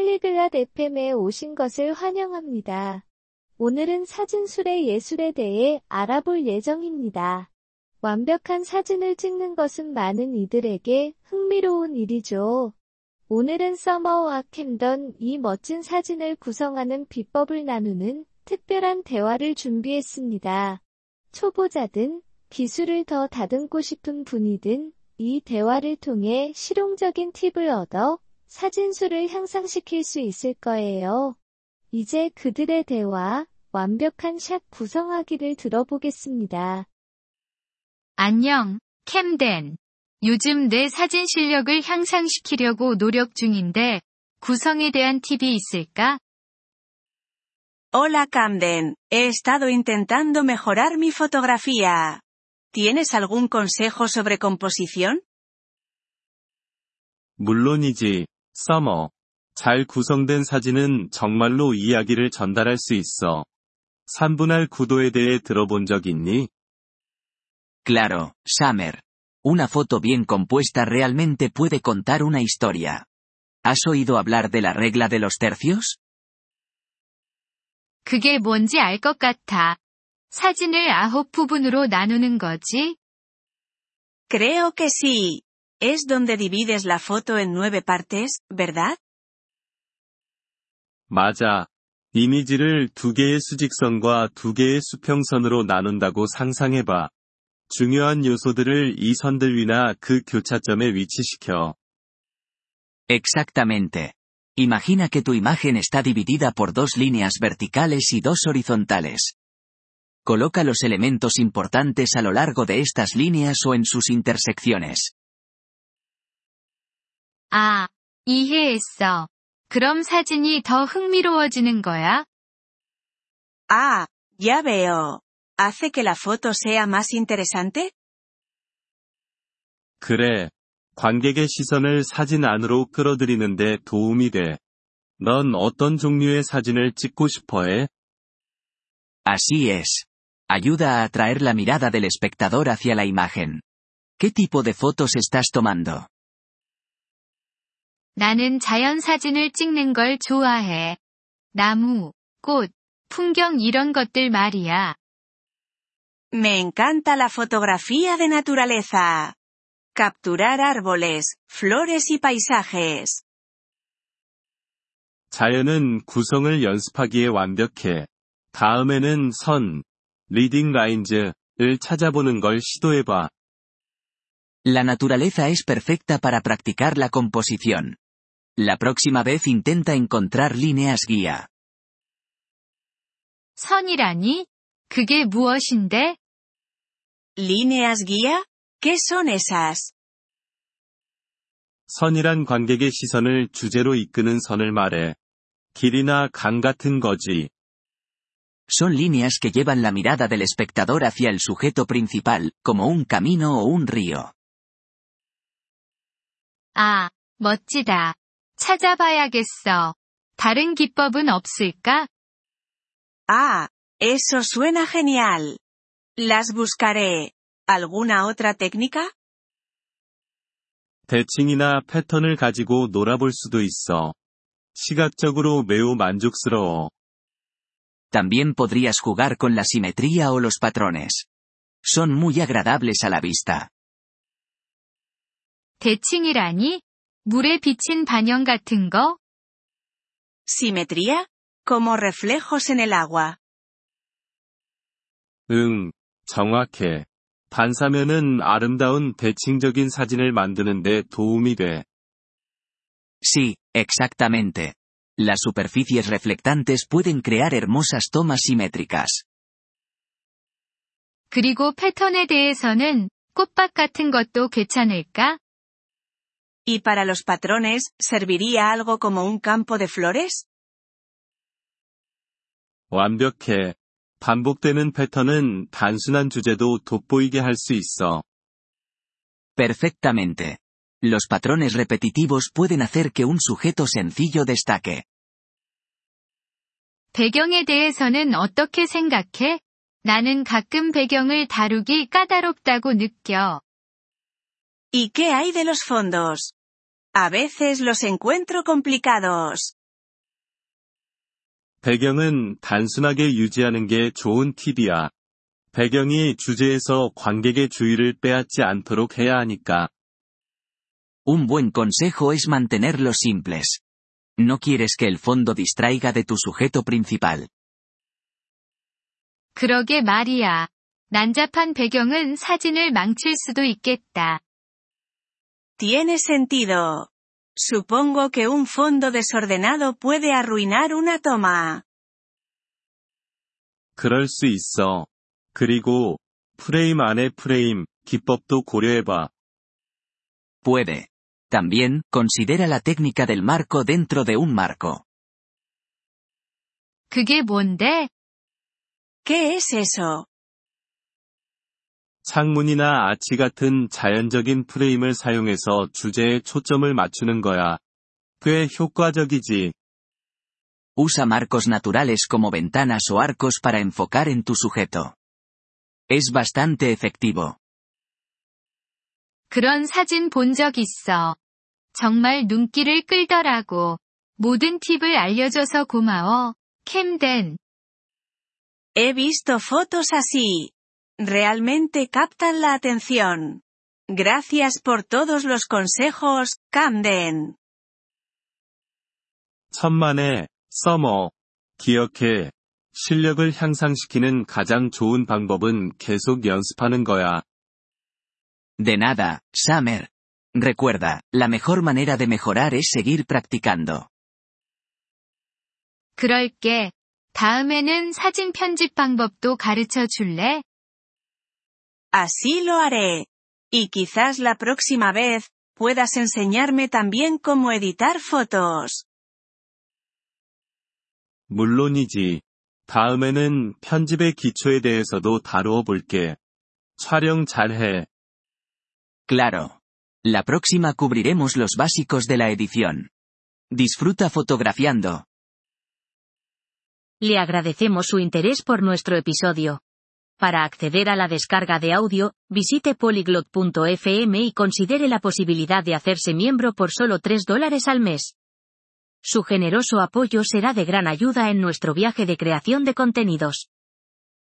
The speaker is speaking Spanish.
팔리글랏 FM에 오신 것을 환영합니다. 오늘은 사진술의 예술에 대해 알아볼 예정입니다. 완벽한 사진을 찍는 것은 많은 이들에게 흥미로운 일이죠. 오늘은 서머와 캠던 이 멋진 사진을 구성하는 비법을 나누는 특별한 대화를 준비했습니다. 초보자든 기술을 더 다듬고 싶은 분이든 이 대화를 통해 실용적인 팁을 얻어 사진수를 향상시킬 수 있을 거예요. 이제 그들의 대화, 완벽한 샷 구성하기를 들어보겠습니다. 안녕, 캠덴. 요즘 내 사진 실력을 향상시키려고 노력 중인데, 구성에 대한 팁이 있을까? Hola Camden, he estado intentando mejorar mi fotografía. ¿Tienes algún consejo sobre composición? 물론이지, 서머. 잘 구성된 사진은 정말로 이야기를 전달할 수 있어. 3분할 구도에 대해 들어본 적 있니? Claro, Summer. Una foto bien compuesta realmente puede contar una historia. ¿Has oído hablar de la regla de los tercios? 그게 뭔지 알 것 같아. 사진을 아홉 부분으로 나누는 거지? Creo que sí. Es donde divides la foto en nueve partes, ¿verdad? 맞아. 이미지를 두 개의 수직선과 두 개의 수평선으로 나눈다고 상상해봐. 중요한 요소들을 이 선들 위나 그 교차점에 위치시켜. Exactamente. Imagina que tu imagen está dividida por dos líneas verticales y dos horizontales. Coloca los elementos importantes a lo largo de estas líneas o en sus intersecciones. 아, 이해했어. 그럼 사진이 더 흥미로워지는 거야? Ah, ya veo. ¿Hace que la foto sea más interesante? 그래. 관객의 시선을 사진 안으로 끌어들이는데 도움이 돼. 넌 어떤 종류의 사진을 찍고 싶어 해? Así es. Ayuda a atraer la mirada del espectador hacia la imagen. ¿Qué tipo de fotos estás tomando? 나는 자연 사진을 찍는 걸 좋아해. 나무, 꽃, 풍경 이런 것들 말이야. Me encanta la fotografía de naturaleza. Capturar árboles, flores y paisajes. 자연은 구성을 연습하기에 완벽해. 다음에는 선, 리딩 라인즈를 찾아보는 걸 시도해봐. La naturaleza es perfecta para practicar la composición. La próxima vez intenta encontrar líneas guía. 선이라니? 그게 무엇인데? ¿Líneas guía? ¿Qué son esas? 선이란 관객의 시선을 주제로 이끄는 선을 말해. 길이나 강 같은 거지. Son líneas que llevan la mirada del espectador hacia el sujeto principal, como un camino o un río. 아, 멋지다. 찾아봐야겠어. 다른 기법은 없을까? Ah, eso suena genial. Las buscaré. ¿Alguna otra técnica? 대칭이나 패턴을 가지고 놀아볼 수도 있어. 시각적으로 매우 만족스러워. También podrías jugar con la simetría o los patrones. Son muy agradables a la vista. 대칭이라니? 물에 비친 반영 같은 거? ¿Simetría? Como reflejos en el agua. 응, 정확해. 반사면은 아름다운 대칭적인 사진을 만드는데 도움이 돼. Sí, exactamente. Las superficies reflectantes pueden crear hermosas tomas simétricas. 그리고 패턴에 대해서는 꽃밭 같은 것도 괜찮을까? ¿Y para los patrones, serviría algo como un campo de flores? 완벽해. 반복되는 패턴은 단순한 주제도 돋보이게 할 수 있어. Perfectamente. Los patrones repetitivos pueden hacer que un sujeto sencillo destaque. 배경에 대해서는 어떻게 생각해? 나는 가끔 배경을 다루기 까다롭다고 느껴. ¿Y qué hay de los fondos? A veces los encuentro complicados. 배경은 단순하게 유지하는 게 좋은 팁이야. 배경이 주제에서 관객의 주의를 빼앗지 않도록 해야 하니까. Un buen consejo es mantenerlos simples. No quieres que el fondo distraiga de tu sujeto principal. 그러게 말이야. 난잡한 배경은 사진을 망칠 수도 있겠다. Tiene sentido. Supongo que un fondo desordenado puede arruinar una toma. 그럴 수 있어. 그리고 프레임 안에 프레임 기법도 고려해봐. Puede. También, considera la técnica del marco dentro de un marco. 그게 뭔데? ¿Qué es eso? 창문이나 아치 같은 자연적인 프레임을 사용해서 주제에 초점을 맞추는 거야. 꽤 효과적이지. Usa marcos naturales como ventanas o arcos para enfocar en tu sujeto. Es bastante efectivo. 그런 사진 본 적 있어. 정말 눈길을 끌더라고. 모든 팁을 알려줘서 고마워. 캠덴. He visto fotos así. Realmente captan la atención. Gracias por todos los consejos, Camden. 천만에, 서머. 기억해. 실력을 향상시키는 가장 좋은 방법은 계속 연습하는 거야. De nada, Summer. Recuerda, la mejor manera de mejorar es seguir practicando. 그럴게. 다음에는 사진 편집 방법도 가르쳐 줄래? Así lo haré. Y quizás la próxima vez, puedas enseñarme también cómo editar fotos. 물론이지. 다음에는 편집의 기초에 대해서도 다루어 볼게. 촬영 잘해. Claro. La próxima cubriremos los básicos de la edición. Disfruta fotografiando. Le agradecemos su interés por nuestro episodio. Para acceder a la descarga de audio, visite polyglot.fm y considere la posibilidad de hacerse miembro por solo 3 dólares al mes. Su generoso apoyo será de gran ayuda en nuestro viaje de creación de contenidos.